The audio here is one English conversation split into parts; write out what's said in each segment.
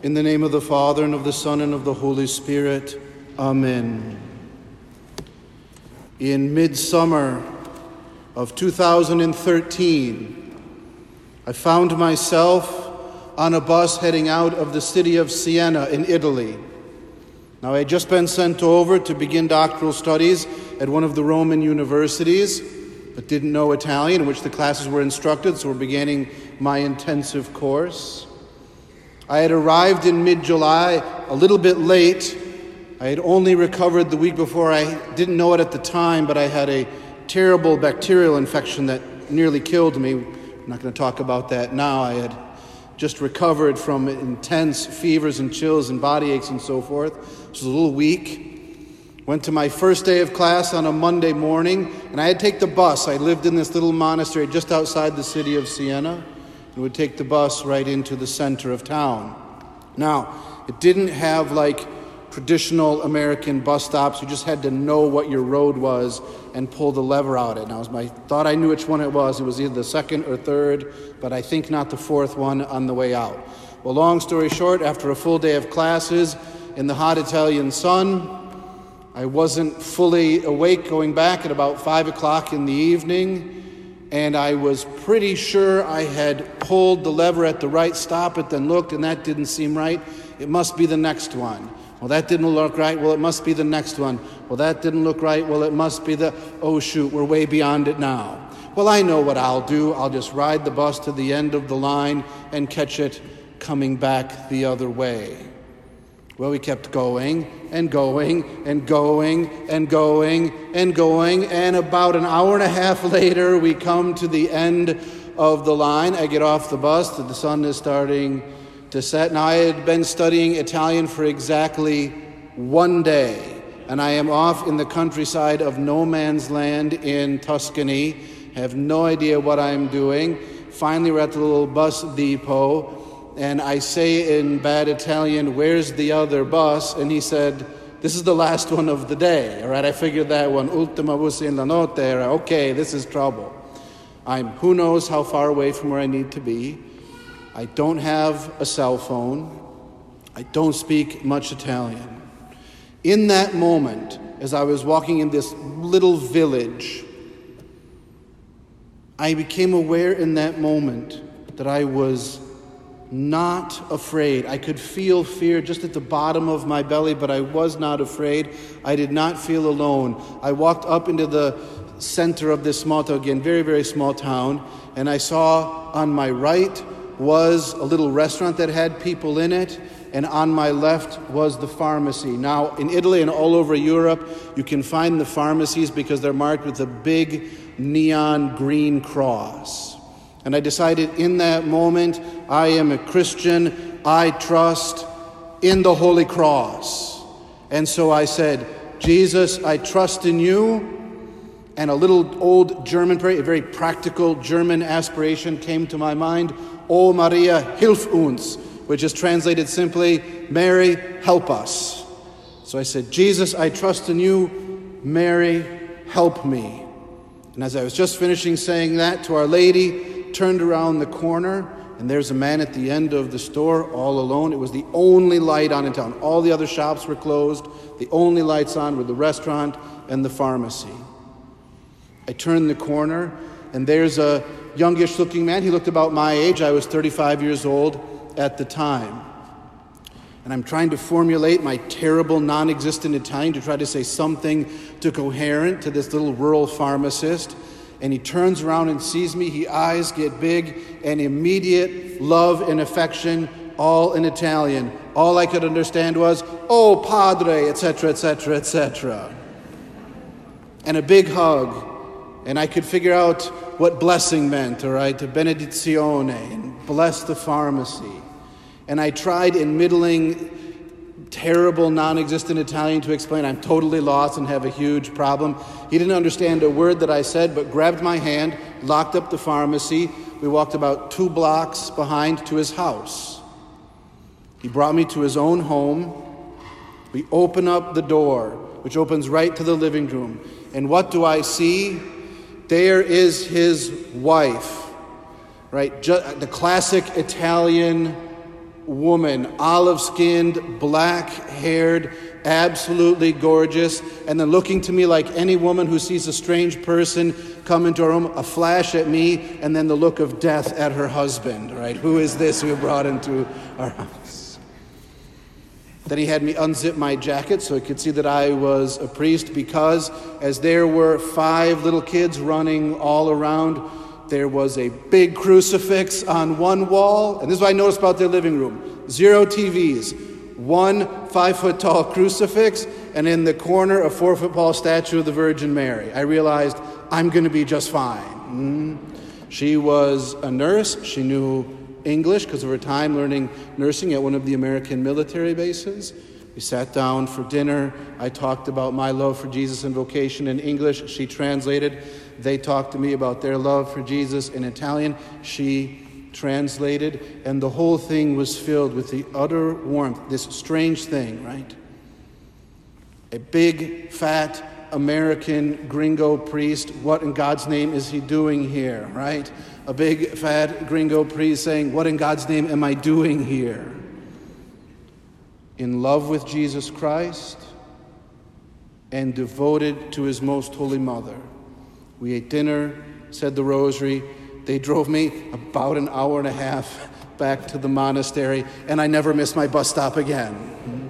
In the name of the Father, and of the Son, and of the Holy Spirit. Amen. In midsummer of 2013, I found myself on a bus heading out of the city of Siena in Italy. Now, I had just been sent over to begin doctoral studies at one of the Roman universities, but didn't know Italian, in which the classes were instructed, so we're beginning my intensive course. I had arrived in mid July, a little bit late. I had only recovered the week before. I didn't know it at the time, but I had a terrible bacterial infection that nearly killed me. I'm not going to talk about that now. I had just recovered from intense fevers and chills and body aches and so forth. I was a little weak. Went to my first day of class on a Monday morning, and I had to take the bus. I lived in this little monastery just outside the city of Siena and would take the bus right into the center of town. Now, it didn't have like traditional American bus stops. You just had to know what your road was and pull the lever out. And I was, I thought I knew which one it was. It was either the second or third, but I think not the fourth one on the way out. Well, long story short, after a full day of classes in the hot Italian sun, I wasn't fully awake going back at about five o'clock in the evening and I was pretty sure I had pulled the lever at the right stop it, then looked, and that didn't seem right. It must be the next one. Well, that didn't look right. Well, it must be the next one. Well, that didn't look right. Well, it must be the, oh, shoot, we're way beyond it now. Well, I know what I'll do. I'll just ride the bus to the end of the line and catch it coming back the other way. Well, we kept going and going and going and going and going, and about an hour and a half later, we come to the end of the line. I get off the bus, the sun is starting to set. Now, I had been studying Italian for exactly one day, and I am off in the countryside of no man's land in Tuscany. Have no idea what I'm doing. Finally, we're at the little bus depot and I say in bad Italian, Where's the other bus? And he said, This is the last one of the day. All right, I figured that one. Ultima bus in la notte. Okay, this is trouble. I'm who knows how far away from where I need to be. I don't have a cell phone. I don't speak much Italian. In that moment, as I was walking in this little village, I became aware in that moment that I was not afraid. I could feel fear just at the bottom of my belly, but I was not afraid. I did not feel alone. I walked up into the center of this small town, again, very, very small town, and I saw on my right was a little restaurant that had people in it, and on my left was the pharmacy. Now, in Italy and all over Europe, you can find the pharmacies because they're marked with a big neon green cross. And I decided in that moment, I am a Christian. I trust in the Holy Cross. And so I said, Jesus, I trust in you. And a little old German prayer, a very practical German aspiration came to my mind. O Maria, hilf uns, which is translated simply, Mary, help us. So I said, Jesus, I trust in you. Mary, help me. And as I was just finishing saying that to Our Lady, turned around the corner, and there's a man at the end of the store all alone. It was the only light on in town. All the other shops were closed. The only lights on were the restaurant and the pharmacy. I turned the corner, and there's a youngish looking man. He looked about my age. I was 35 years old at the time. And I'm trying to formulate my terrible, non existent Italian to try to say something to coherent to this little rural pharmacist and he turns around and sees me. His eyes get big and immediate love and affection, all in Italian. All I could understand was, oh, padre, etc., etc., etc. And a big hug. And I could figure out what blessing meant, all right, to benedizione, and bless the pharmacy. And I tried in middling terrible, non existent Italian to explain I'm totally lost and have a huge problem. He didn't understand a word that I said, but grabbed my hand, locked up the pharmacy. We walked about two blocks behind to his house. He brought me to his own home. We open up the door, which opens right to the living room. And what do I see? There is his wife, right? the classic Italian woman, olive skinned, black haired, absolutely gorgeous, and then looking to me like any woman who sees a strange person come into her room, a flash at me, and then the look of death at her husband, right? Who is this we brought into our house? Then he had me unzip my jacket so he could see that I was a priest because as there were five little kids running all around, there was a big crucifix on one wall. And this is what I noticed about their living room zero TVs, one five foot tall crucifix, and in the corner, a four foot tall statue of the Virgin Mary. I realized I'm going to be just fine. Mm. She was a nurse. She knew English because of her time learning nursing at one of the American military bases. We sat down for dinner. I talked about my love for Jesus and vocation in English. She translated. They talked to me about their love for Jesus in Italian. She translated. And the whole thing was filled with the utter warmth, this strange thing, right? A big, fat, American gringo priest, what in God's name is he doing here, right? A big fat gringo priest saying, What in God's name am I doing here? In love with Jesus Christ and devoted to his most holy mother. We ate dinner, said the rosary. They drove me about an hour and a half back to the monastery, and I never missed my bus stop again.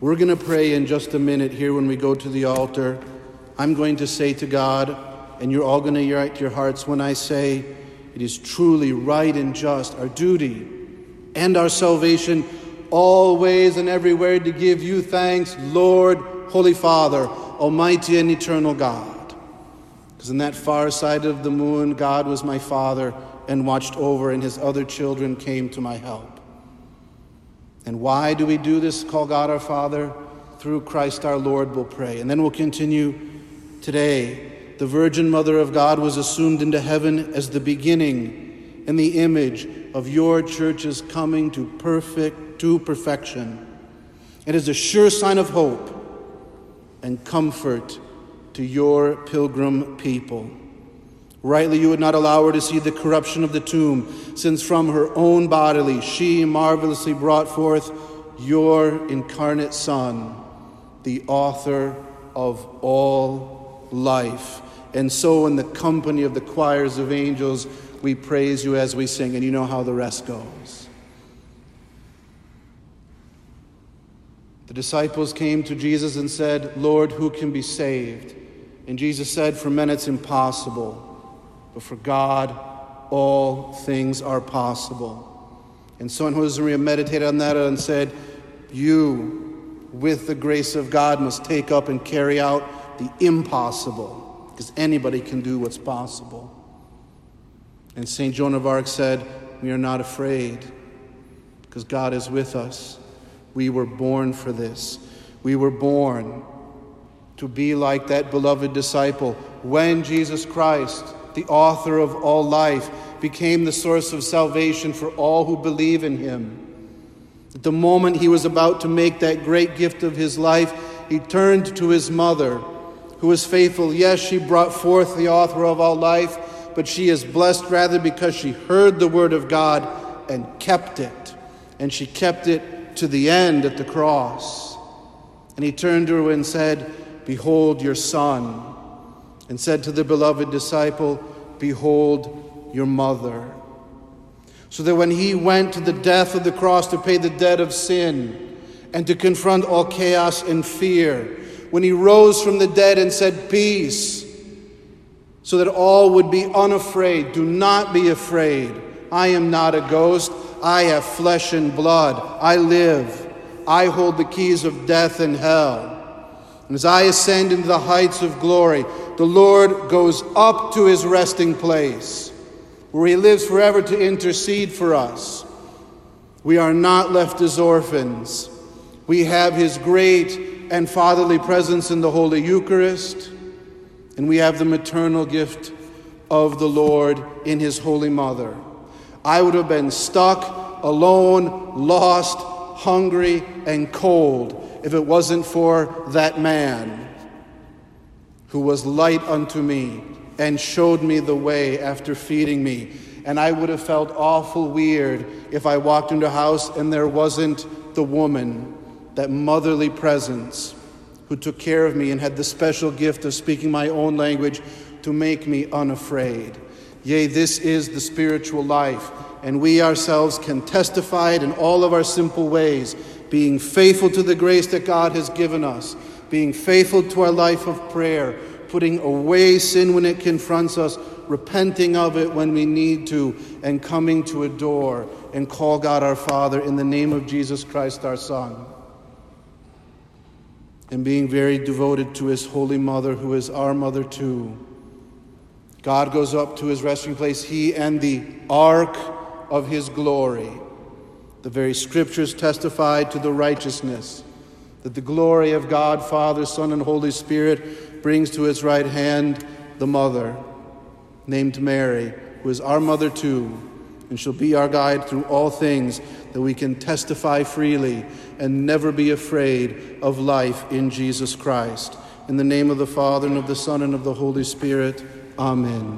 We're going to pray in just a minute here when we go to the altar. I'm going to say to God, and you're all going to unite your hearts when I say, it is truly right and just, our duty and our salvation, always and everywhere to give you thanks, Lord, Holy Father, Almighty and eternal God. Because in that far side of the moon, God was my Father and watched over, and his other children came to my help. And why do we do this? Call God our Father. Through Christ our Lord, we'll pray. And then we'll continue today. The Virgin Mother of God was assumed into heaven as the beginning and the image of your church's coming to perfect to perfection. It is a sure sign of hope and comfort to your pilgrim people. Rightly, you would not allow her to see the corruption of the tomb, since from her own bodily she marvelously brought forth your incarnate Son, the author of all life. And so, in the company of the choirs of angels, we praise you as we sing, and you know how the rest goes. The disciples came to Jesus and said, Lord, who can be saved? And Jesus said, For men it's impossible but for God, all things are possible. And so in Josemaria meditated on that and said, You, with the grace of God, must take up and carry out the impossible, because anybody can do what's possible. And St. Joan of Arc said, We are not afraid, because God is with us. We were born for this. We were born to be like that beloved disciple when Jesus Christ the author of all life, became the source of salvation for all who believe in him. At the moment he was about to make that great gift of his life, he turned to his mother, who was faithful. Yes, she brought forth the author of all life, but she is blessed rather because she heard the word of God and kept it. And she kept it to the end at the cross. And he turned to her and said, Behold your son and said to the beloved disciple, Behold your mother. So that when he went to the death of the cross to pay the debt of sin and to confront all chaos and fear, when he rose from the dead and said, Peace, so that all would be unafraid, do not be afraid. I am not a ghost. I have flesh and blood. I live. I hold the keys of death and hell. And as I ascend into the heights of glory, the Lord goes up to his resting place, where he lives forever to intercede for us. We are not left as orphans. We have his great and fatherly presence in the Holy Eucharist, and we have the maternal gift of the Lord in his Holy Mother. I would have been stuck, alone, lost, hungry, and cold if it wasn't for that man who was light unto me and showed me the way after feeding me And I would have felt awful weird if I walked into a house and there wasn't the woman, that motherly presence, who took care of me and had the special gift of speaking my own language to make me unafraid. Yea, this is the spiritual life, and we ourselves can testify it in all of our simple ways, being faithful to the grace that God has given us, being faithful to our life of prayer, putting away sin when it confronts us, repenting of it when we need to, and coming to adore and call God our Father in the name of Jesus Christ our Son. And being very devoted to His Holy Mother, who is our mother too. God goes up to His resting place, He and the ark of His glory. The very scriptures testify to the righteousness that the glory of God, Father, Son, and Holy Spirit brings to His right hand the Mother, named Mary, who is our mother too and shall be our guide through all things, that we can testify freely and never be afraid of life in Jesus Christ. In the name of the Father, and of the Son, and of the Holy Spirit, Amen.